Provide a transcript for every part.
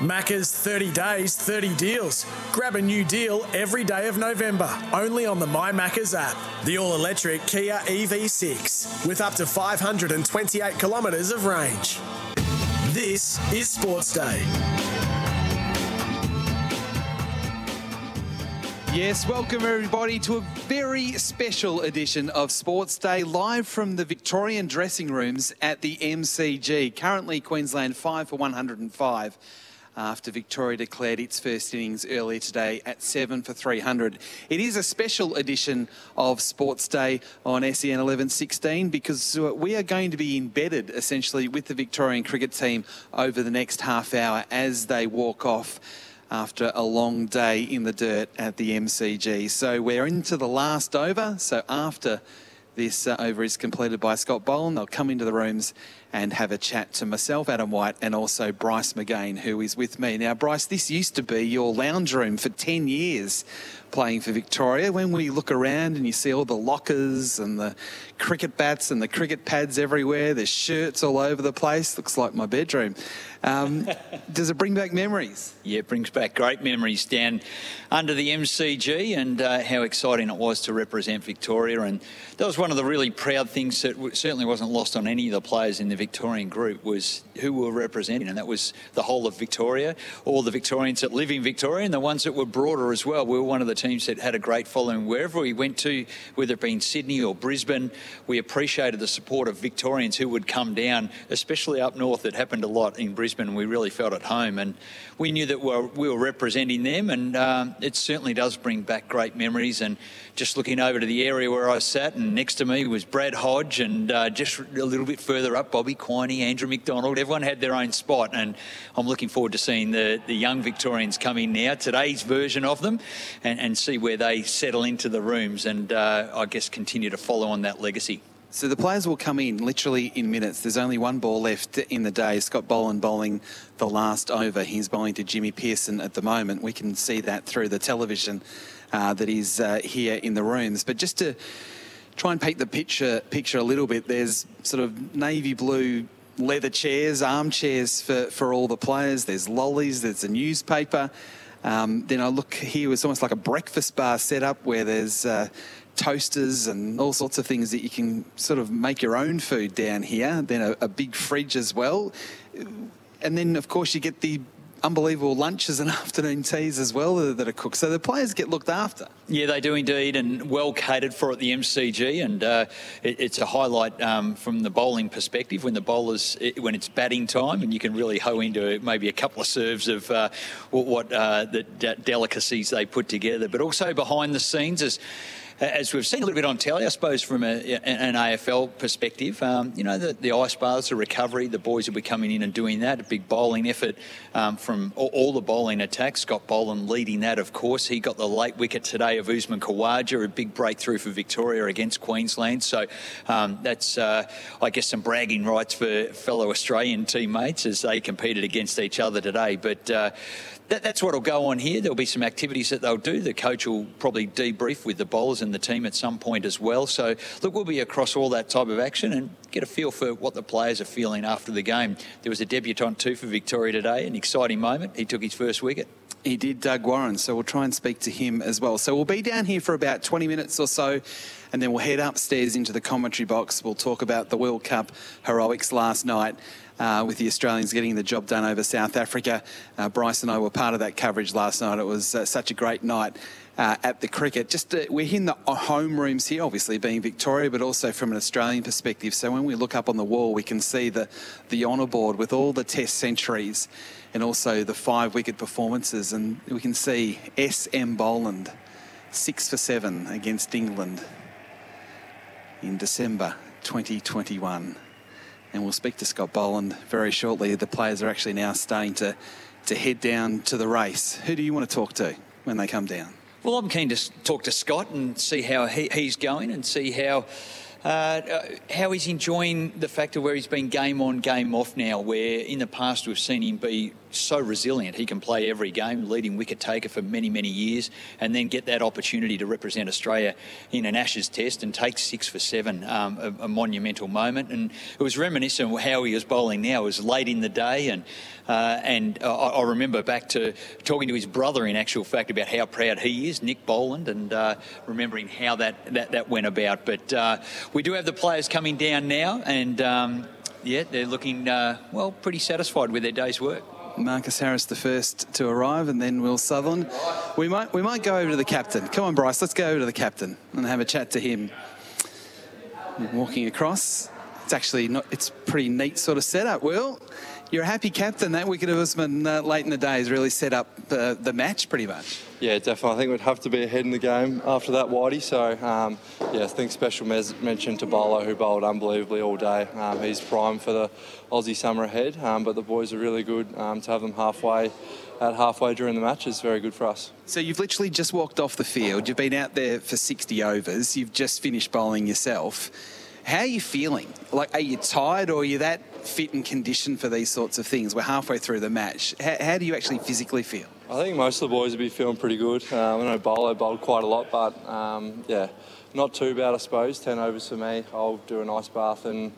Macca's 30 days, 30 deals. Grab a new deal every day of November, only on the My Macca's app. The all electric Kia EV6 with up to 528 kilometres of range. This is Sports Day. Yes, welcome everybody to a very special edition of Sports Day live from the Victorian dressing rooms at the MCG. Currently, Queensland 5 for 105 after Victoria declared its first innings earlier today at 7 for 300. It is a special edition of Sports Day on SEN 1116 because uh, we are going to be embedded essentially with the Victorian cricket team over the next half hour as they walk off after a long day in the dirt at the MCG. So we're into the last over. So after this uh, over is completed by Scott Boland, they'll come into the rooms and have a chat to myself, Adam White, and also Bryce McGain, who is with me. Now, Bryce, this used to be your lounge room for 10 years playing for Victoria. When we look around and you see all the lockers and the cricket bats and the cricket pads everywhere, there's shirts all over the place, looks like my bedroom. Um, does it bring back memories? Yeah, it brings back great memories down under the MCG and uh, how exciting it was to represent Victoria. And that was one of the really proud things that certainly wasn't lost on any of the players in the Victorian group was who we were representing, and that was the whole of Victoria, all the Victorians that live in Victoria, and the ones that were broader as well. We were one of the teams that had a great following wherever we went to, whether it be in Sydney or Brisbane. We appreciated the support of Victorians who would come down, especially up north. It happened a lot in Brisbane. We really felt at home, and we knew that we were, we were representing them, and um, it certainly does bring back great memories. And just looking over to the area where I sat, and next to me was Brad Hodge, and uh, just a little bit further up, Bobby Quiney, Andrew McDonald. Everyone had their own spot, and I'm looking forward to seeing the, the young Victorians come in now, today's version of them, and see where they settle into the rooms, and uh, I guess continue to follow on that legacy. So the players will come in literally in minutes. There's only one ball left in the day. Scott Boland bowling the last over. He's bowling to Jimmy Peirson at the moment. We can see that through the television uh, that is uh, here in the rooms. But just to try and paint the picture picture a little bit, there's sort of navy blue leather chairs, armchairs for, for all the players. There's lollies, there's a newspaper. Um, then I look here, it's almost like a breakfast bar set up where there's uh, toasters and all sorts of things that you can sort of make your own food down here. Then a, a big fridge as well. And then, of course, you get the unbelievable lunches and afternoon teas as well that are cooked. So the players get looked after. Yeah, they do indeed, and well catered for at the MCG. And uh, it, it's a highlight um, from the bowling perspective when the bowlers, when it's batting time, and you can really hoe into maybe a couple of serves of uh, what uh, the delicacies they put together. But also behind the scenes is as we've seen a little bit on telly, I suppose, from a, an AFL perspective, um, you know, the, the ice baths, the recovery, the boys will be coming in and doing that. A big bowling effort um, from all, all, the bowling attacks. Scott Boland leading that, of course. He got the late wicket today of Usman Khawaja, a big breakthrough for Victoria against Queensland. So um, that's, uh, I guess, some bragging rights for fellow Australian teammates as they competed against each other today. But uh, that, that's what will go on here. There'll be some activities that they'll do. The coach will probably debrief with the bowlers and the team at some point as well. So, look, we'll be across all that type of action and get a feel for what the players are feeling after the game. There was a debutant too for Victoria today, an exciting moment. He took his first wicket. He did, Doug Warren. So we'll try and speak to him as well. So we'll be down here for about 20 minutes or so and then we'll head upstairs into the commentary box. We'll talk about the World Cup heroics last night. Uh, with the Australians getting the job done over South Africa. Uh, Bryce and I were part of that coverage last night. It was uh, such a great night uh, at the cricket. Just uh, we're in the home rooms here, obviously being Victoria, but also from an Australian perspective. So when we look up on the wall, we can see the the honour board with all the Test centuries and also the five wicket performances, and we can see S. M. Boland six for seven against England in December 2021. And we'll speak to Scott Boland very shortly. The players are actually now starting to, to head down to the race. Who do you want to talk to when they come down? Well, I'm keen to talk to Scott and see how he, he's going and see how. Uh, how he's enjoying the fact of where he's been game on, game off now, where in the past we've seen him be so resilient. He can play every game, leading wicket taker for many, many years, and then get that opportunity to represent Australia in an Ashes test and take six for seven, um, a, a, monumental moment. And it was reminiscent of how he was bowling now. It was late in the day, and uh, and I, I, remember back to talking to his brother, in actual fact, about how proud he is, Nick Boland, and uh, remembering how that, that, that went about. But uh, we do have the players coming down now, and um, yeah, they're looking, uh, well, pretty satisfied with their day's work. Marcus Harris the first to arrive, and then Will Sutherland. We might we might go over to the captain. Come on, Bryce, let's go over to the captain and have a chat to him. Walking across, it's actually not. It's pretty neat sort of setup. Will, you're a happy captain. That wicket of Usman uh, late in the day has really set up uh, the match pretty much. Yeah, definitely. I think we'd have to be ahead in the game after that, Whitey. So, um, yeah, I think special mes- mention to Bolo, who bowled unbelievably all day. Um, he's prime for the Aussie summer ahead, um, but the boys are really good um, to have them halfway. At halfway during the match is very good for us. So you've literally just walked off the field. You've been out there for 60 overs. You've just finished bowling yourself. How are you feeling? Like, are you tired or are you that fit and conditioned for these sorts of things? We're halfway through the match. How, how do you actually physically feel? I think most of the boys will be feeling pretty good. Um, I know Bolo bowled quite a lot, but um, yeah, not too bad, I suppose. 10 overs for me. I'll do an ice bath and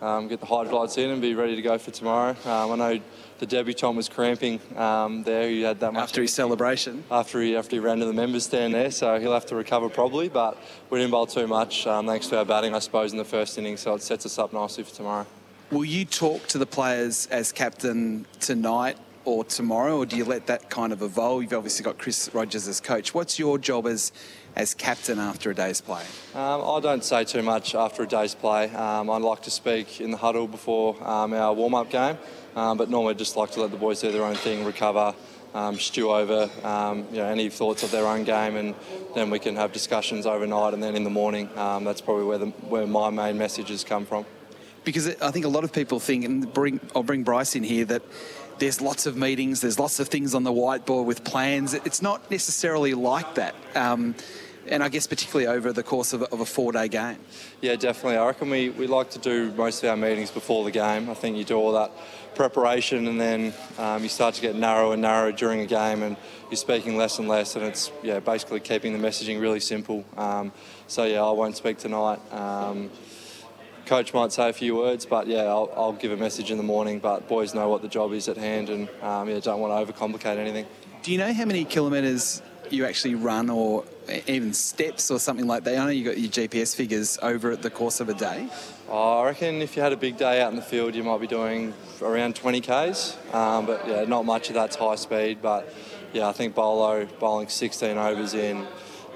um, get the Hydralytes in and be ready to go for tomorrow. Um, I know the debutant was cramping um, there. He had that much after his celebration. After he after he ran to the members stand there, so he'll have to recover probably. But we didn't bowl too much, um, thanks to our batting, I suppose, in the first inning. So it sets us up nicely for tomorrow. Will you talk to the players as captain tonight or tomorrow, or do you let that kind of evolve? You've obviously got Chris Rogers as coach. What's your job as as captain after a day's play? Um, I don't say too much after a day's play. Um, I like to speak in the huddle before um, our warm-up game, um, but normally I just like to let the boys do their own thing, recover, um, stew over um, you know, any thoughts of their own game, and then we can have discussions overnight, and then in the morning, that's probably where the, where my main messages come from because I think a lot of people think, and bring, I'll bring Bryce in here, that there's lots of meetings, there's lots of things on the whiteboard with plans. It's not necessarily like that. Um, and I guess particularly over the course of of a four-day game. Yeah, definitely. I reckon we, we like to do most of our meetings before the game. I think you do all that preparation and then um, you start to get narrower and narrower during a game and you're speaking less and less and it's yeah basically keeping the messaging really simple. Um, so yeah, I won't speak tonight. Um, coach might say a few words, but yeah, I'll, I'll, give a message in the morning. But boys know what the job is at hand, and um, yeah, don't want to overcomplicate anything. Do you know how many kilometres you actually run, or even steps, or something like that? I know you got your GPS figures over the course of a day. I reckon if you had a big day out in the field, you might be doing around 20 k's, um, but yeah, not much of that's high speed. But yeah, I think Bolo bowling 16 overs in.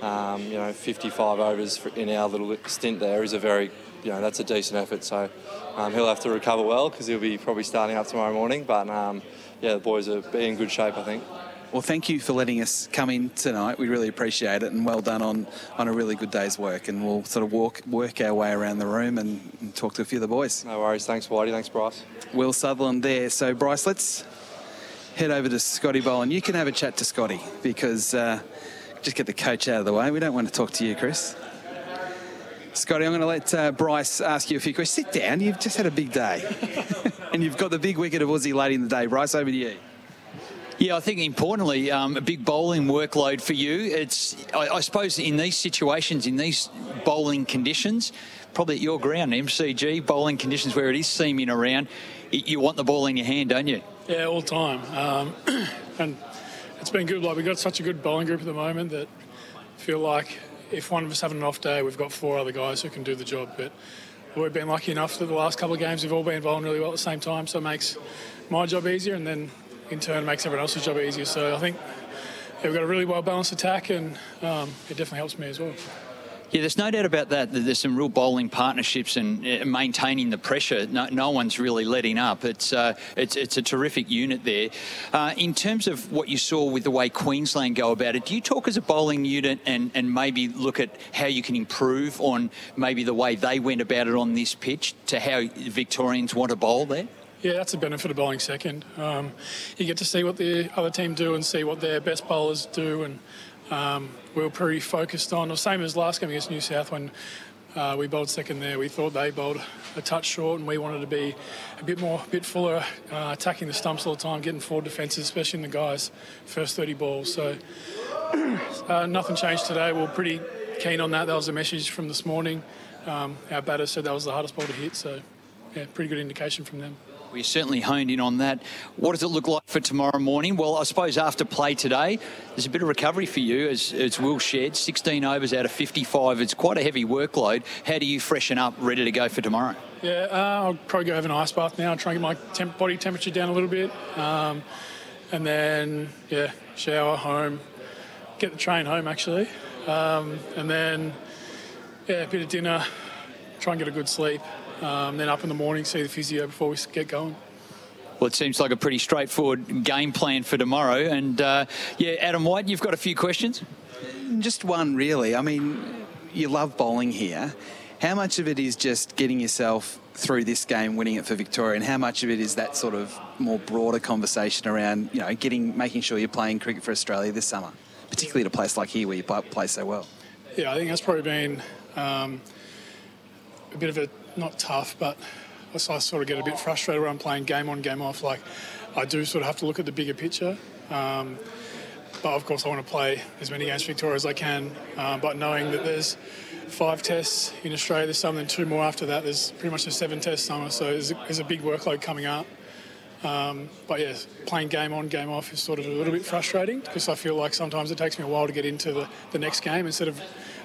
Um, you know, 55 overs in our little stint there is a very you know that's a decent effort. So um, he'll have to recover well because he'll be probably starting up tomorrow morning. But um, yeah, the boys are in good shape, I think. Well, thank you for letting us come in tonight. We really appreciate it, and well done on, on a really good day's work. And we'll sort of walk work our way around the room and, and talk to a few of the boys. No worries. Thanks, Whitey. Thanks, Bryce. Will Sutherland there. So, Bryce, let's head over to Scotty Boland. You can have a chat to Scotty because uh, just get the coach out of the way. We don't want to talk to you, Chris. Scotty, I'm going to let uh, Bryce ask you a few questions. Sit down. You've just had a big day. and you've got the big wicket of Aussie late in the day. Bryce, over to you. Yeah, I think importantly, um, a big bowling workload for you. It's, I, I, suppose, in these situations, in these bowling conditions, probably at your ground, MCG, bowling conditions where it is seaming around, you want the ball in your hand, don't you? Yeah, all the time. Um, and it's been good. Like we've got such a good bowling group at the moment that I feel like if one of us having an off day, we've got four other guys who can do the job. But we've been lucky enough that the last couple of games we've all been involved really well at the same time, so it makes my job easier, and then in turn makes everyone else's job easier. So I think yeah, we've got a really well balanced attack, and um, it definitely helps me as well. Yeah, there's no doubt about that. There's some real bowling partnerships and uh, maintaining the pressure. No, no one's really letting up. It's uh, it's it's a terrific unit there. Uh, in terms of what you saw with the way Queensland go about it, do you talk as a bowling unit and, and maybe look at how you can improve on maybe the way they went about it on this pitch to how Victorians want to bowl there? Yeah, that's a benefit of bowling second. Um, you get to see what the other team do and see what their best bowlers do and um, we were pretty focused on, the same as last game against New South when uh, we bowled second there. We thought they bowled a touch short, and we wanted to be a bit more, a bit fuller, uh, attacking the stumps all the time, getting forward defences, especially in the guys' first 30 balls. So uh, nothing changed today. We are pretty keen on that. That was a message from this morning. Um, our batters said that was the hardest ball to hit, so yeah, pretty good indication from them. We certainly honed in on that. What does it look like for tomorrow morning? Well, I suppose after play today, there's a bit of recovery for you, as, as Will shared. 16 overs out of 55. It's quite a heavy workload. How do you freshen up, ready to go for tomorrow? Yeah, uh, I'll probably go have an ice bath now, try and get my temp- body temperature down a little bit. Um, and then, yeah, shower, home, get the train home actually. Um, and then, yeah, a bit of dinner, try and get a good sleep. Um, then up in the morning, see the physio before we get going. Well, it seems like a pretty straightforward game plan for tomorrow. And uh, yeah, Adam White, you've got a few questions. Just one, really. I mean, you love bowling here. How much of it is just getting yourself through this game, winning it for Victoria, and how much of it is that sort of more broader conversation around, you know, getting, making sure you're playing cricket for Australia this summer, particularly at a place like here where you play so well? Yeah, I think that's probably been um, a bit of a not tough, but I sort of get a bit frustrated when I'm playing game on, game off. Like, I do sort of have to look at the bigger picture. Um, but of course, I want to play as many games for Victoria as I can. Uh, but knowing that there's five tests in Australia this summer, and two more after that, there's pretty much a seven test summer. So there's a, there's a big workload coming up. Um, but yeah, playing game on, game off is sort of a little bit frustrating because I feel like sometimes it takes me a while to get into the, the next game. Instead of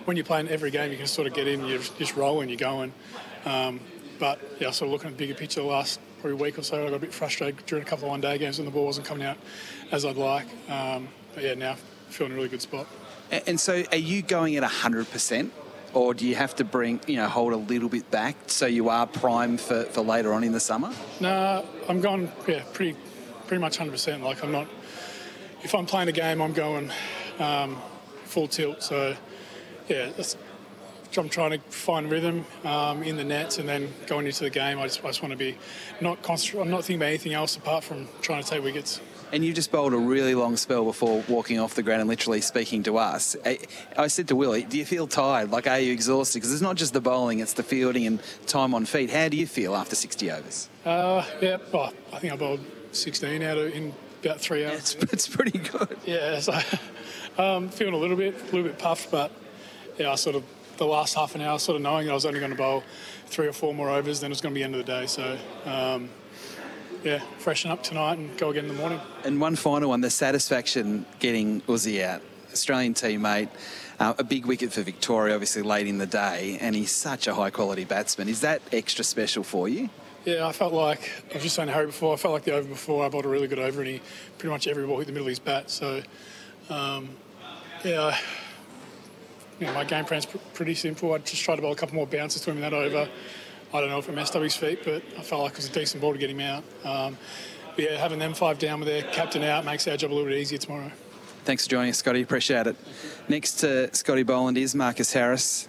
when you're playing every game, you can sort of get in, you're just roll and you're going. Um, but yeah, sort of looking at the bigger picture the last probably week or so, I got a bit frustrated during a couple of one-day games when the ball wasn't coming out as I'd like. Um, but yeah, now feeling a really good spot. And so, are you going at hundred percent? Or do you have to bring, you know, hold a little bit back so you are prime for, for later on in the summer? No, I'm going, yeah, pretty, pretty much 100%. Like, I'm not, if I'm playing a game, I'm going um, full tilt. So, yeah, that's I'm trying to find rhythm um, in the nets, and then going into the game, I just, I just want to be not concentrate. I'm not thinking about anything else apart from trying to take wickets. And you just bowled a really long spell before walking off the ground and literally speaking to us. I said to Willie, "Do you feel tired? Like, are you exhausted? Because it's not just the bowling; it's the fielding and time on feet. How do you feel after 60 overs?" Uh, yeah, well, I think I bowled 16 out of in about three hours. It's, it's pretty good. Yeah, so um, feeling a little bit, a little bit puffed, but yeah, I sort of the last half an hour, sort of knowing I was only going to bowl three or four more overs, then it was going to be the end of the day. So, um, yeah, freshen up tonight and go again in the morning. And one final one: the satisfaction getting Uzi out, Australian teammate. Uh, a big wicket for Victoria, obviously late in the day, and he's such a high quality batsman. Is that extra special for you? Yeah, I felt like I was just saying to Harry before. I felt like the over before I bowled a really good over, and he pretty much every ball hit the middle of his bat. So, um, yeah, you know, my game plan's pr- pretty simple. I just tried to bowl a couple more bounces to him in that over. I don't know if it messed up his feet, but I felt like it was a decent ball to get him out. Um, but yeah, having them five down with their captain out makes our job a little bit easier tomorrow. Thanks for joining us, Scotty. Appreciate it. Next to Scotty Boland is Marcus Harris,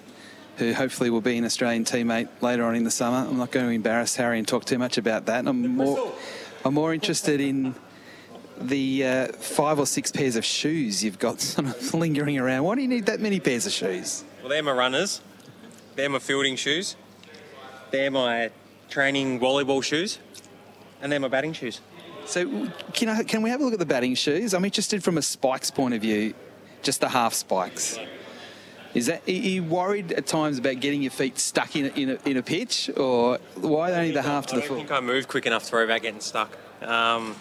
who hopefully will be an Australian teammate later on in the summer. I'm not going to embarrass Harry and talk too much about that. I'm more, I'm more interested in the uh, five or six pairs of shoes you've got sort of lingering around. Why do you need that many pairs of shoes? Well, they're my runners. They're my fielding shoes. They're my training volleyball shoes. And they're my batting shoes. So, can, I, can we have a look at the batting shoes? I'm interested from a spikes point of view, just the half spikes. Is that are you worried at times about getting your feet stuck in a, in a, in a pitch, or why only the half to the foot? I think I move quick enough to worry about getting stuck. Um,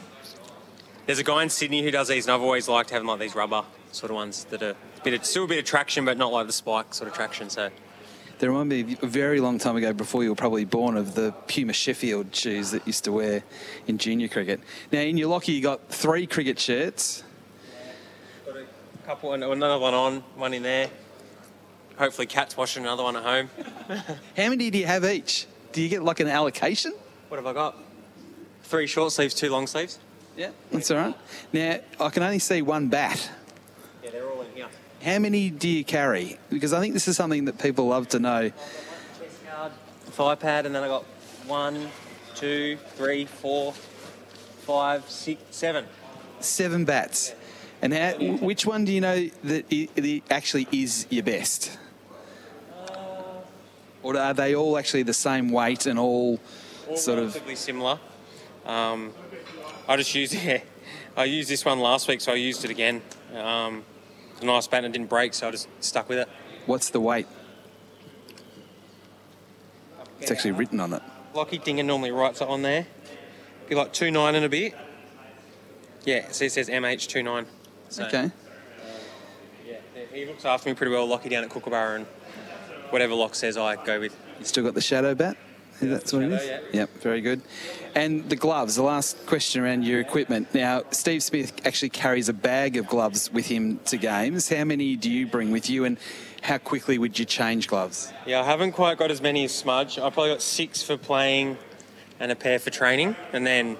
there's a guy in Sydney who does these, and I've always liked having like these rubber sort of ones that are a bit of, still a bit of traction, but not like the spike sort of traction. So they remind me of a very long time ago, before you were probably born, of the Puma Sheffield shoes that used to wear in junior cricket. Now, in your locker, you got three cricket shirts. got a couple, another one on, one in there. Hopefully, Cat's washing another one at home. How many do you have each? Do you get like an allocation? What have I got? Three short sleeves, two long sleeves. Yeah, that's all right. Now, I can only see one bat. Yeah, they're all in here. How many do you carry? Because I think this is something that people love to know. Chest guard, thigh pad, and then I got one, two, three, four, five, six, seven. Seven bats. And how, which one do you know that i- i- actually is your best? Or are they all actually the same weight and all All sort of. relatively similar. Um, I just used yeah, I used this one last week, so I used it again. Um, it's a nice bat and it didn't break, so I just stuck with it. What's the weight? It's actually written on it. Lockie Dinger normally writes it on there. Be like two nine and a bit. Yeah, so it says MH29. So, Okay. Yeah, he looks after me pretty well, Lockie down at Kookaburra, and whatever Lock says, I go with. You still got the shadow bat? That's what it is? Yep, very good. And the gloves, the last question around your equipment. Now, Steve Smith actually carries a bag of gloves with him to games. How many do you bring with you and how quickly would you change gloves? Yeah, I haven't quite got as many as Smudge. I probably got six for playing and a pair for training, and then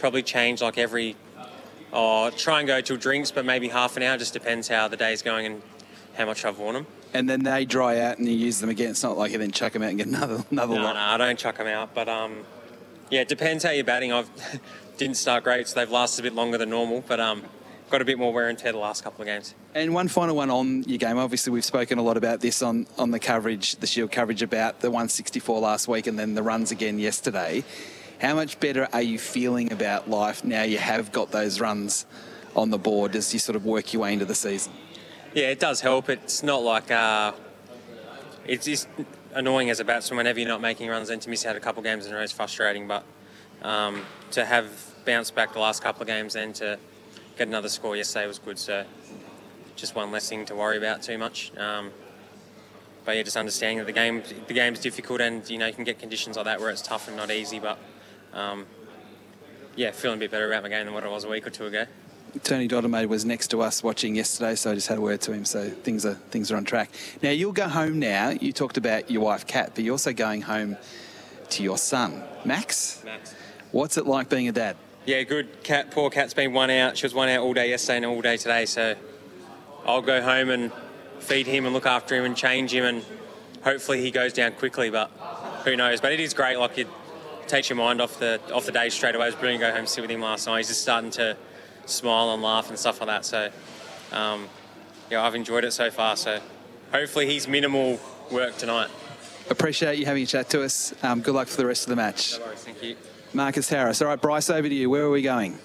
probably change like every. Oh, try and go till drinks, but maybe half an hour. Just depends how the day's going and how much I've worn them. And then they dry out and you use them again. It's not like you then chuck them out and get another another No, lot. no, I don't chuck them out. But um, yeah, it depends how you're batting. I've didn't start great, so they've lasted a bit longer than normal. But um, got a bit more wear and tear the last couple of games. And one final one on your game. Obviously, we've spoken a lot about this on, on the coverage, the Shield coverage about the 164 last week and then the runs again yesterday. How much better are you feeling about life now you have got those runs on the board as you sort of work your way into the season? Yeah, it does help. It's not like uh, it's just annoying as a batsman whenever you're not making runs and to miss out a couple games in a row is frustrating. But um, to have bounced back the last couple of games and to get another score yesterday was good. So just one less thing to worry about too much. Um, but yeah, just understanding that the game the game's difficult and you know you can get conditions like that where it's tough and not easy. But um, yeah, feeling a bit better about my game than what it was a week or two ago. Tony Dodemaide was next to us watching yesterday, so I just had a word to him. So things are things are on track. Now you'll go home now. You talked about your wife Kat, but you're also going home to your son Max. Max. What's it like being a dad? Yeah, good. Cat, poor cat's been one out. She was one out all day yesterday and all day today. So I'll go home and feed him and look after him and change him, and hopefully he goes down quickly. But who knows? But it is great. Like it takes your mind off the off the day straight away. It was brilliant to go home and sit with him last night. He's just starting to smile and laugh and stuff like that. So um, yeah, I've enjoyed it so far. So hopefully he's minimal work tonight. Appreciate you having a chat to us. Um, good luck for the rest of the match. No worries. Thank you. Marcus Harris. All right, Bryce, over to you. Where are we going?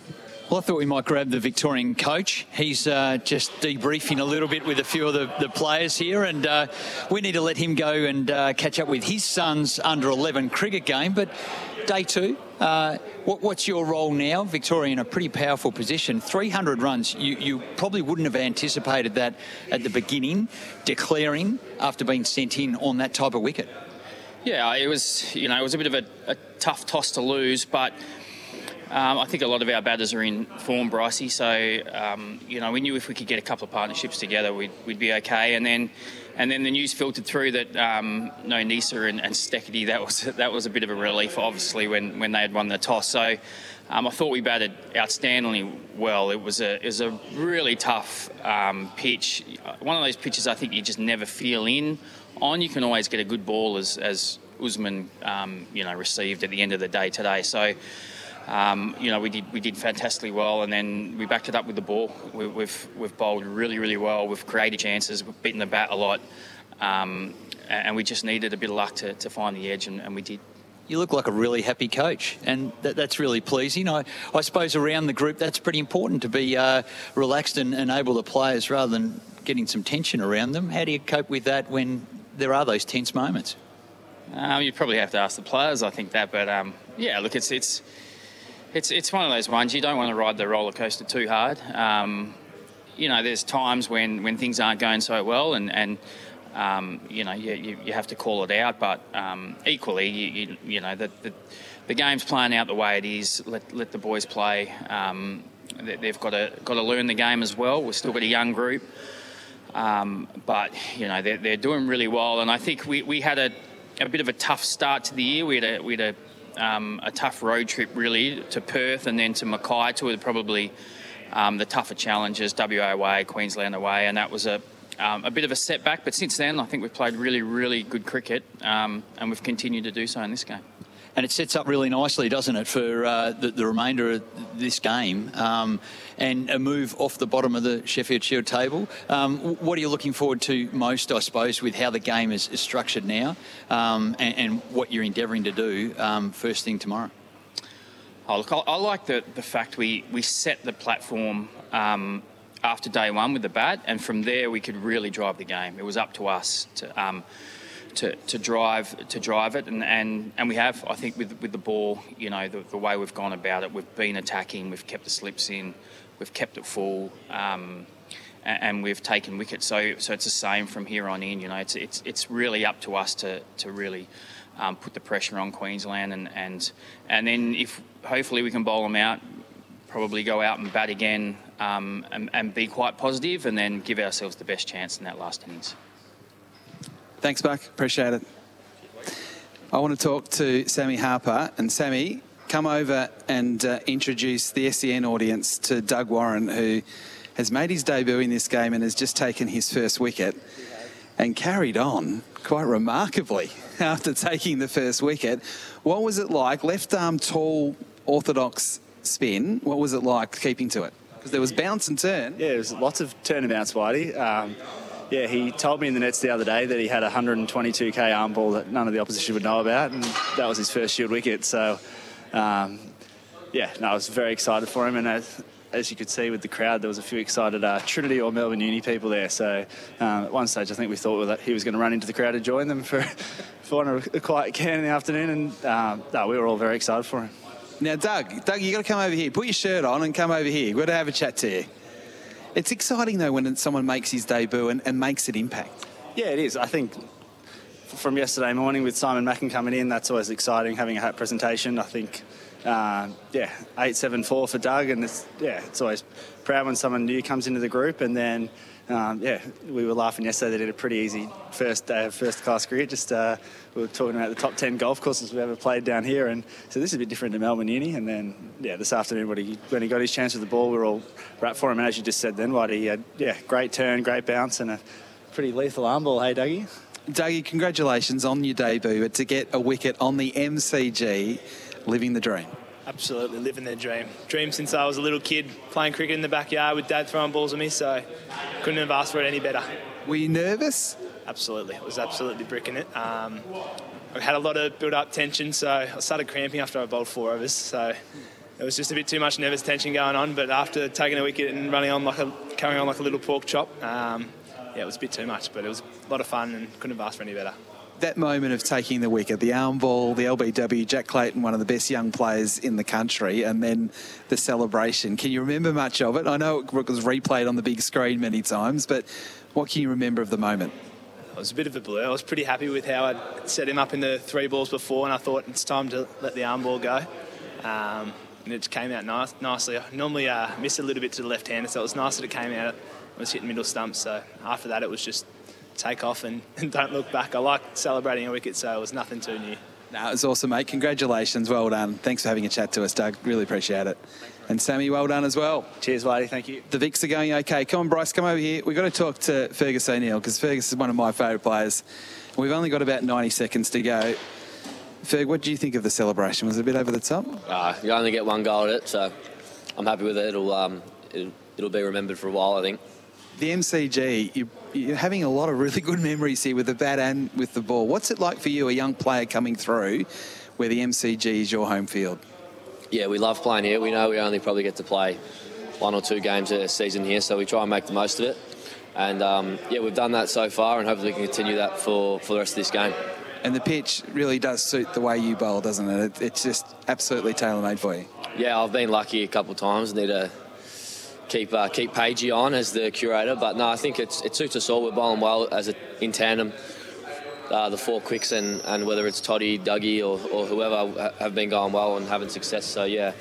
Well, I thought we might grab the Victorian coach. He's uh, just debriefing a little bit with a few of the, the players here, and uh, we need to let him go and uh, catch up with his son's under 11 cricket game. But day two, uh, what, what's your role now? Victoria in a pretty powerful position. 300 runs. You, you probably wouldn't have anticipated that at the beginning, declaring after being sent in on that type of wicket. Yeah, it was you know it was a bit of a, a tough toss to lose, but um, I think a lot of our batters are in form, Brycey. So um, you know we knew if we could get a couple of partnerships together, we'd, we'd be okay. And then and then the news filtered through that um, no Neser and, and Steketee that was that was a bit of a relief, obviously when, when they had won the toss. So. Um, I thought we batted outstandingly well. It was a it was a really tough um, pitch. One of those pitches I think you just never feel in on. You can always get a good ball as as Usman um, you know received at the end of the day today. So. Um, you know, we did we did fantastically well, and then we backed it up with the ball. We, we've we've bowled really really well. We've created chances. We've beaten the bat a lot, um, and we just needed a bit of luck to, to find the edge, and, and we did. You look like a really happy coach, and that, that's really pleasing. I, I suppose around the group, that's pretty important to be uh, relaxed and enable the players rather than getting some tension around them. How do you cope with that when there are those tense moments? Um, you probably have to ask the players, I think that, but um, yeah, look, it's it's it's it's one of those ones you don't want to ride the roller coaster too hard. Um, you know, there's times when, when things aren't going so well, and and um, you know, you, you, you, have to call it out. But um, equally, you, you, you know, the, the, the game's playing out the way it is. Let let the boys play. Um, they've got to got to learn the game as well. We've still got a young group. Um, but you know they're, they're doing really well, and I think we, we had a, a bit of a tough start to the year. We had a, we had a, um, a tough road trip really to Perth and then to Mackay, of probably um, the tougher challenges, WA away, Queensland away, and that was a um, a bit of a setback. But since then, I think we've played really really good cricket, um, and we've continued to do so in this game and it sets up really nicely, doesn't it, for uh, the, the, remainder of this game um, and a move off the bottom of the Sheffield Shield table. Um, what are you looking forward to most, I suppose, with how the game is, is structured now um, and, and, what you're endeavouring to do um, first thing tomorrow? Oh, look, I, I, like the, the fact we, we set the platform um, after day one with the bat, and from there we could really drive the game. It was up to us to um, to, to drive to drive it, and, and, and we have. I think with with the ball, you know, the, the way we've gone about it, we've been attacking, we've kept the slips in, we've kept it full, um, and, and, we've taken wickets. So so it's the same from here on in. You know, it's it's it's really up to us to to really. Um, put the pressure on Queensland, and, and and then if hopefully we can bowl them out, probably go out and bat again, um, and, and be quite positive, and then give ourselves the best chance in that last innings. Thanks, Buck. Appreciate it. I want to talk to Sammy Harper. And Sammy, come over and uh, introduce the SEN audience to Doug Warren, who has made his debut in this game and has just taken his first wicket and carried on quite remarkably after taking the first wicket. What was it like? Left arm, tall, orthodox spin. What was it like keeping to it? Because there was bounce and turn. Yeah, there was lots of turn and bounce, Whitey. Um, yeah, he told me in the nets the other day that he had a 122k arm ball that none of the opposition would know about, and that was his first Shield wicket. So, um, yeah, no, I was very excited for him, and as, as you could see with the crowd, there was a few excited uh, Trinity or Melbourne Uni people there. So um, at one stage, I think we thought that he was going to run into the crowd and join them for, for a quiet can in the afternoon, and um, no, we were all very excited for him. Now, Doug, Doug, you got to come over here. Put your shirt on and come over here. We're going to have a chat to you. It's exciting though when someone makes his debut and, and makes an impact. Yeah, it is. I think from yesterday morning with Simon Mackin coming in, that's always exciting having a hat presentation. I think, uh, yeah, eight seven four for Doug, and it's yeah, it's always proud when someone new comes into the group, and then um, yeah, we were laughing yesterday. They did a pretty easy first day of first class cricket. Just uh, we were talking about the top ten golf courses we've ever played down here, and so this is a bit different to Melbourne Uni. And then yeah, this afternoon when he when he got his chance with the ball, we were all rapt for him. And as you just said, then what he had, yeah, great turn, great bounce, and a pretty lethal arm ball. Hey, Dougie. Dougie, congratulations on your debut, but to get a wicket on the MCG, living the dream. Absolutely living their dream. Dream since I was a little kid, playing cricket in the backyard with dad throwing balls at me, so couldn't have asked for it any better. Were you nervous? Absolutely. I was absolutely bricking it. Um, I had a lot of build up tension, so I started cramping after I bowled four overs, so it was just a bit too much nervous tension going on. But after taking a wicket and running on like a, carrying on like a little pork chop, um, yeah, it was a bit too much, but it was a lot of fun and couldn't have asked for any better that moment of taking the wicket, the arm ball, the LBW, Jack Clayton, one of the best young players in the country, and then the celebration. Can you remember much of it? I know it was replayed on the big screen many times, but what can you remember of the moment? It was a bit of a blur. I was pretty happy with how I'd set him up in the three balls before, and I thought it's time to let the arm ball go. Um, and it came out nice, nicely. I normally uh, miss a little bit to the left hander, so it was nice that it came out. I was hitting middle stumps, so after that it was just take off and, and don't look back. I like celebrating a wicket, so it was nothing too new. No, it was awesome, mate. Congratulations. Well done. Thanks for having a chat to us, Doug. Really appreciate it. And Sammy, well done as well. Cheers, Whitey. Thank you. The Vics are going okay. Come on, Bryce, come over here. We've got to talk to Fergus O'Neill because Fergus is one of my favourite players. We've only got about 90 seconds to go. Ferg, what do you think of the celebration? Was it a bit over the top? Uh, you only get one goal at it, so I'm happy with it. It'll, um, it'll, it'll be remembered for a while, I think the MCG, you, you're having a lot of really good memories here with the bat and with the ball. What's it like for you, a young player coming through, where the MCG is your home field? Yeah, we love playing here. We know we only probably get to play one or two games a season here, so we try and make the most of it. And um, yeah, we've done that so far, and hopefully we can continue that for, for the rest of this game. And the pitch really does suit the way you bowl, doesn't it? It's just absolutely tailor made for you. Yeah, I've been lucky a couple of times. Need to keep uh, keep Pagey on as the curator. But no, I think it suits us all. We're bowling well as a, in tandem. Uh, the four quicks and, and whether it's Toddy, Dougie, or, or whoever have been going well and having success. So yeah,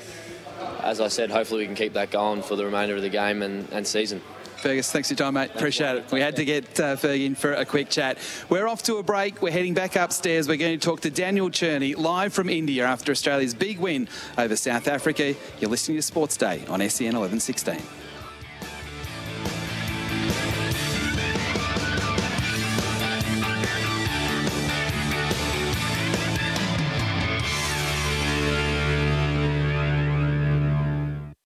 as I said, hopefully we can keep that going for the remainder of the game and, and season. Fergus, thanks for your time, mate. Appreciate it. We had to get uh, Ferg in for a quick chat. We're off to a break. We're heading back upstairs. We're going to talk to Daniel Cherny live from India after Australia's big win over South Africa. You're listening to Sports Day on SEN 1116.